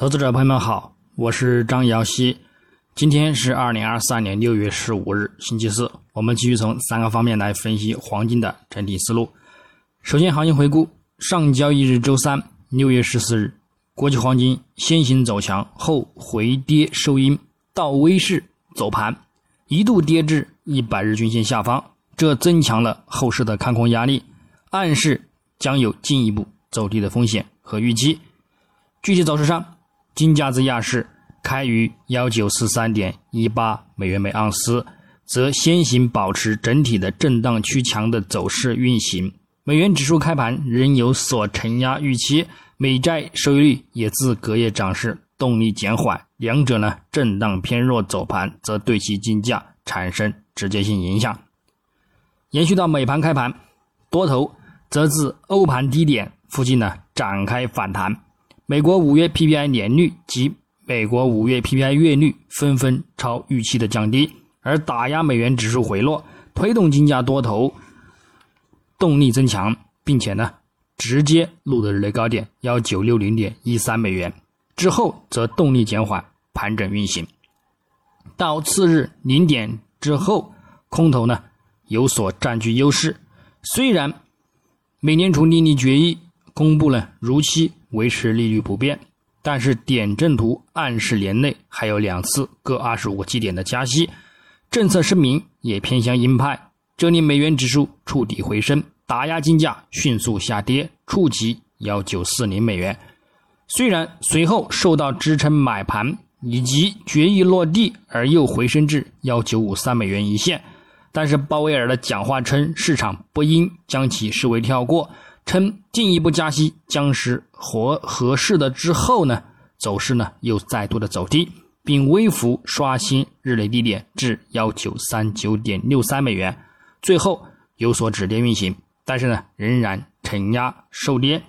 投资者朋友们好，我是张瑶希。今天是二零二三年六月十五日，星期四。我们继续从三个方面来分析黄金的整体思路。首先，行情回顾：上交易日周三，六月十四日，国际黄金先行走强后回跌收阴，到微市走盘，一度跌至一百日均线下方，这增强了后市的看空压力，暗示将有进一步走低的风险和预期。具体走势上。金价自亚市开于幺九四三点一八美元每盎司，则先行保持整体的震荡趋强的走势运行。美元指数开盘仍有所承压预期，美债收益率也自隔夜涨势动力减缓，两者呢震荡偏弱走盘，则对其金价产生直接性影响。延续到美盘开盘，多头则自欧盘低点附近呢展开反弹。美国五月 PPI 年率及美国五月 PPI 月率纷纷超预期的降低，而打压美元指数回落，推动金价多头动力增强，并且呢直接录得日内高点幺九六零点一三美元之后，则动力减缓，盘整运行。到次日零点之后，空头呢有所占据优势，虽然美联储利率决议公布了如期。维持利率不变，但是点阵图暗示年内还有两次各二十五个基点的加息，政策声明也偏向鹰派，这令美元指数触底回升，打压金价迅速下跌，触及幺九四零美元。虽然随后受到支撑买盘以及决议落地而又回升至幺九五三美元一线，但是鲍威尔的讲话称市场不应将其视为跳过。称进一步加息将是合合适的之后呢，走势呢又再度的走低，并微幅刷新日内低点至幺九三九点六三美元，最后有所止跌运行，但是呢仍然承压收跌，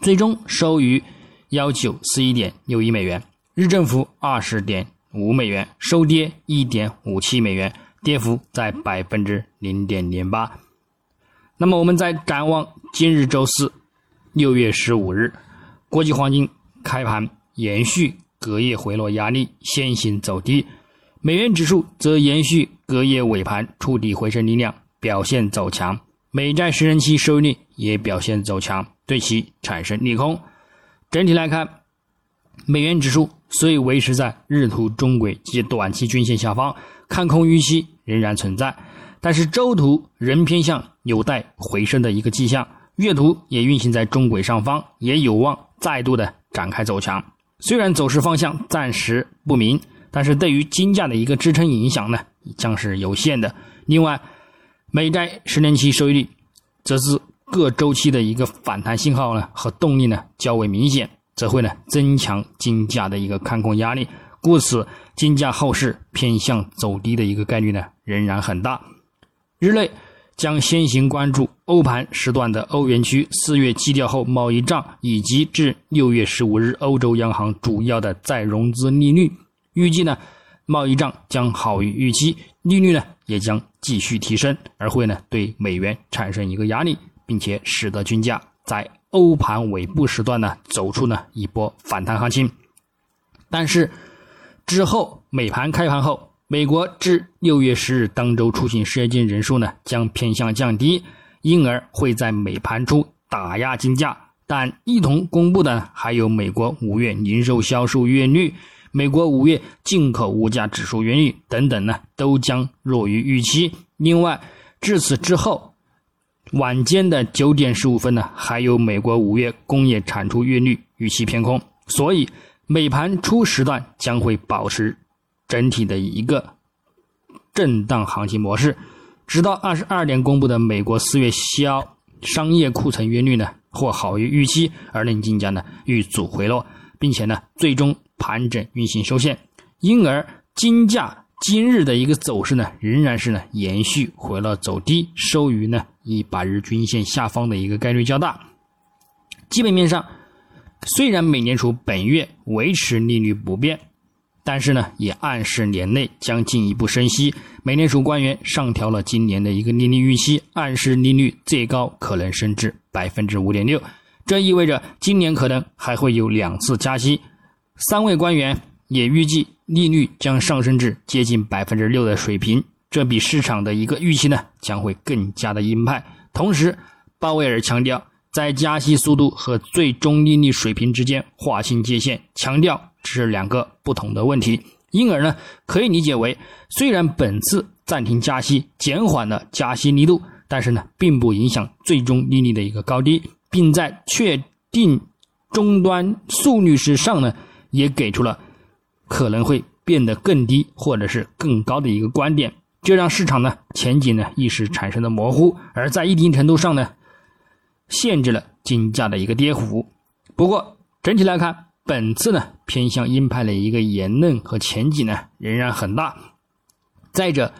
最终收于幺九四一点六一美元，日振幅二十点五美元，收跌一点五七美元，跌幅在百分之零点零八。那么我们再展望今日周四，六月十五日，国际黄金开盘延续隔夜回落压力，先行走低；美元指数则延续隔夜尾盘触底回升力量，表现走强。美债十年期收益率也表现走强，对其产生利空。整体来看，美元指数虽维持在日图中轨及短期均线下方，看空预期仍然存在。但是周图仍偏向有待回升的一个迹象，月图也运行在中轨上方，也有望再度的展开走强。虽然走势方向暂时不明，但是对于金价的一个支撑影响呢，将是有限的。另外，美债十年期收益率则是各周期的一个反弹信号呢和动力呢较为明显，则会呢增强金价的一个看空压力，故此金价后市偏向走低的一个概率呢仍然很大。日内将先行关注欧盘时段的欧元区四月基调后贸易账，以及至六月十五日欧洲央行主要的再融资利率。预计呢，贸易账将好于预期，利率呢也将继续提升，而会呢对美元产生一个压力，并且使得均价在欧盘尾部时段呢走出呢一波反弹行情。但是之后美盘开盘后。美国至六月十日当周出行失业金人数呢将偏向降低，因而会在美盘出打压金价。但一同公布的还有美国五月零售销售月率、美国五月进口物价指数月率等等呢，都将弱于预期。另外，至此之后，晚间的九点十五分呢，还有美国五月工业产出月率预期偏空，所以美盘初时段将会保持。整体的一个震荡行情模式，直到二十二点公布的美国四月销商业库存月率呢，或好于预期，而令金价呢遇阻回落，并且呢最终盘整运行收线，因而金价今日的一个走势呢，仍然是呢延续回落走低，收于呢一百日均线下方的一个概率较大。基本面上，虽然美联储本月维持利率不变。但是呢，也暗示年内将进一步升息。美联储官员上调了今年的一个利率预期，暗示利率最高可能升至百分之五点六。这意味着今年可能还会有两次加息。三位官员也预计利率将上升至接近百分之六的水平，这比市场的一个预期呢将会更加的鹰派。同时，鲍威尔强调，在加息速度和最终利率水平之间划清界限，强调这是两个不同的问题。因而呢，可以理解为，虽然本次暂停加息减缓了加息力度，但是呢，并不影响最终利率的一个高低，并在确定终端速率之上呢，也给出了可能会变得更低或者是更高的一个观点，这让市场呢前景呢一时产生了模糊，而在一定程度上呢，限制了金价的一个跌幅。不过整体来看。本次呢，偏向鹰派的一个言论和前景呢，仍然很大。再者，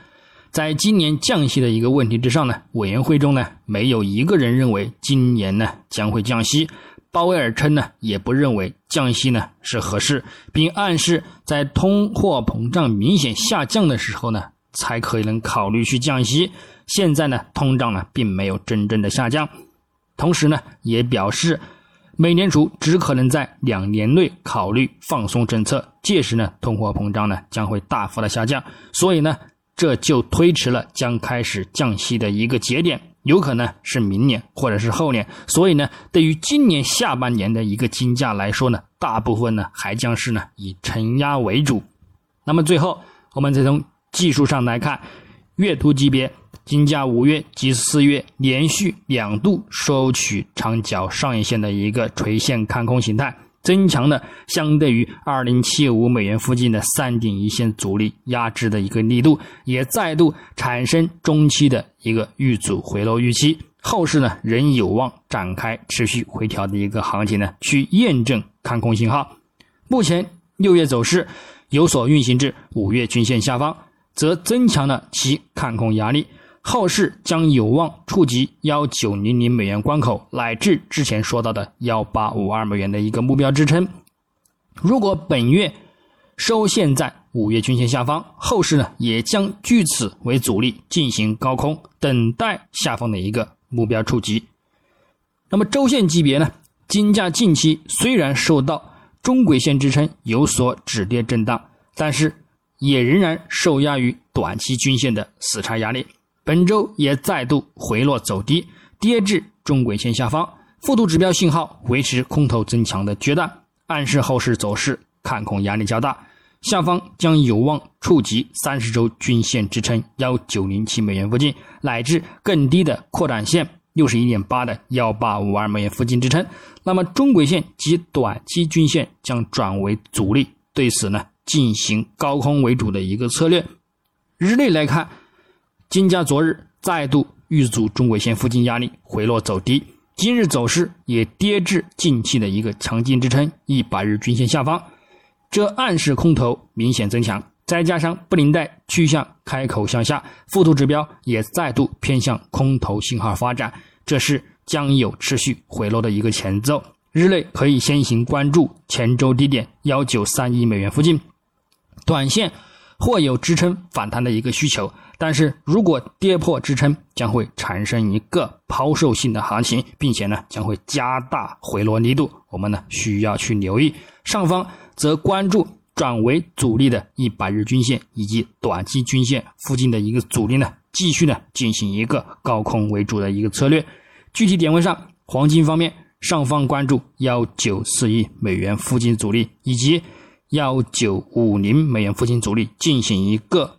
在今年降息的一个问题之上呢，委员会中呢，没有一个人认为今年呢将会降息。鲍威尔称呢，也不认为降息呢是合适，并暗示在通货膨胀明显下降的时候呢，才可能考虑去降息。现在呢，通胀呢并没有真正的下降，同时呢，也表示。美联储只可能在两年内考虑放松政策，届时呢，通货膨胀呢将会大幅的下降，所以呢，这就推迟了将开始降息的一个节点，有可能是明年或者是后年。所以呢，对于今年下半年的一个金价来说呢，大部分呢还将是呢以承压为主。那么最后，我们再从技术上来看，月图级别。金价五月及四月连续两度收取长角上影线的一个垂线看空形态，增强了相对于二零七五美元附近的三顶一线阻力压制的一个力度，也再度产生中期的一个遇阻回落预期。后市呢仍有望展开持续回调的一个行情呢，去验证看空信号。目前六月走势有所运行至五月均线下方，则增强了其看空压力。后市将有望触及幺九零零美元关口，乃至之前说到的幺八五二美元的一个目标支撑。如果本月收线在五月均线下方，后市呢也将据此为阻力进行高空，等待下方的一个目标触及。那么周线级别呢？金价近期虽然受到中轨线支撑有所止跌震荡，但是也仍然受压于短期均线的死叉压力。本周也再度回落走低，跌至中轨线下方，幅度指标信号维持空头增强的阶段，暗示后市走势看空压力较大，下方将有望触及三十周均线支撑幺九零七美元附近，乃至更低的扩展线六十一点八的幺八五二美元附近支撑。那么中轨线及短期均线将转为阻力，对此呢进行高空为主的一个策略。日内来看。金价昨日再度遇阻中轨线附近压力回落走低，今日走势也跌至近期的一个强劲支撑一百日均线下方，这暗示空头明显增强。再加上布林带趋向开口向下，附图指标也再度偏向空头信号发展，这是将有持续回落的一个前奏。日内可以先行关注前周低点幺九三亿美元附近，短线或有支撑反弹的一个需求。但是如果跌破支撑，将会产生一个抛售性的行情，并且呢将会加大回落力度，我们呢需要去留意。上方则关注转为阻力的一百日均线以及短期均线附近的一个阻力呢，继续呢进行一个高空为主的一个策略。具体点位上，黄金方面，上方关注幺九四亿美元附近阻力以及幺九五零美元附近阻力，进行一个。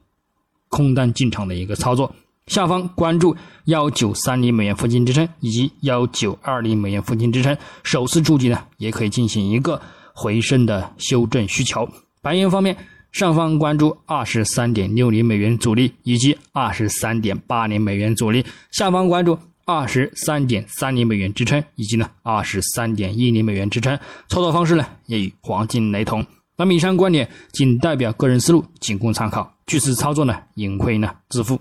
空单进场的一个操作，下方关注幺九三零美元附近支撑以及幺九二零美元附近支撑，首次触及呢，也可以进行一个回升的修正需求。白银方面，上方关注二十三点六零美元阻力以及二十三点八零美元阻力，下方关注二十三点三零美元支撑以及呢二十三点一零美元支撑。操作方式呢，也与黄金雷同。那么以上观点仅代表个人思路，仅供参考。据此操作呢，盈亏呢自负。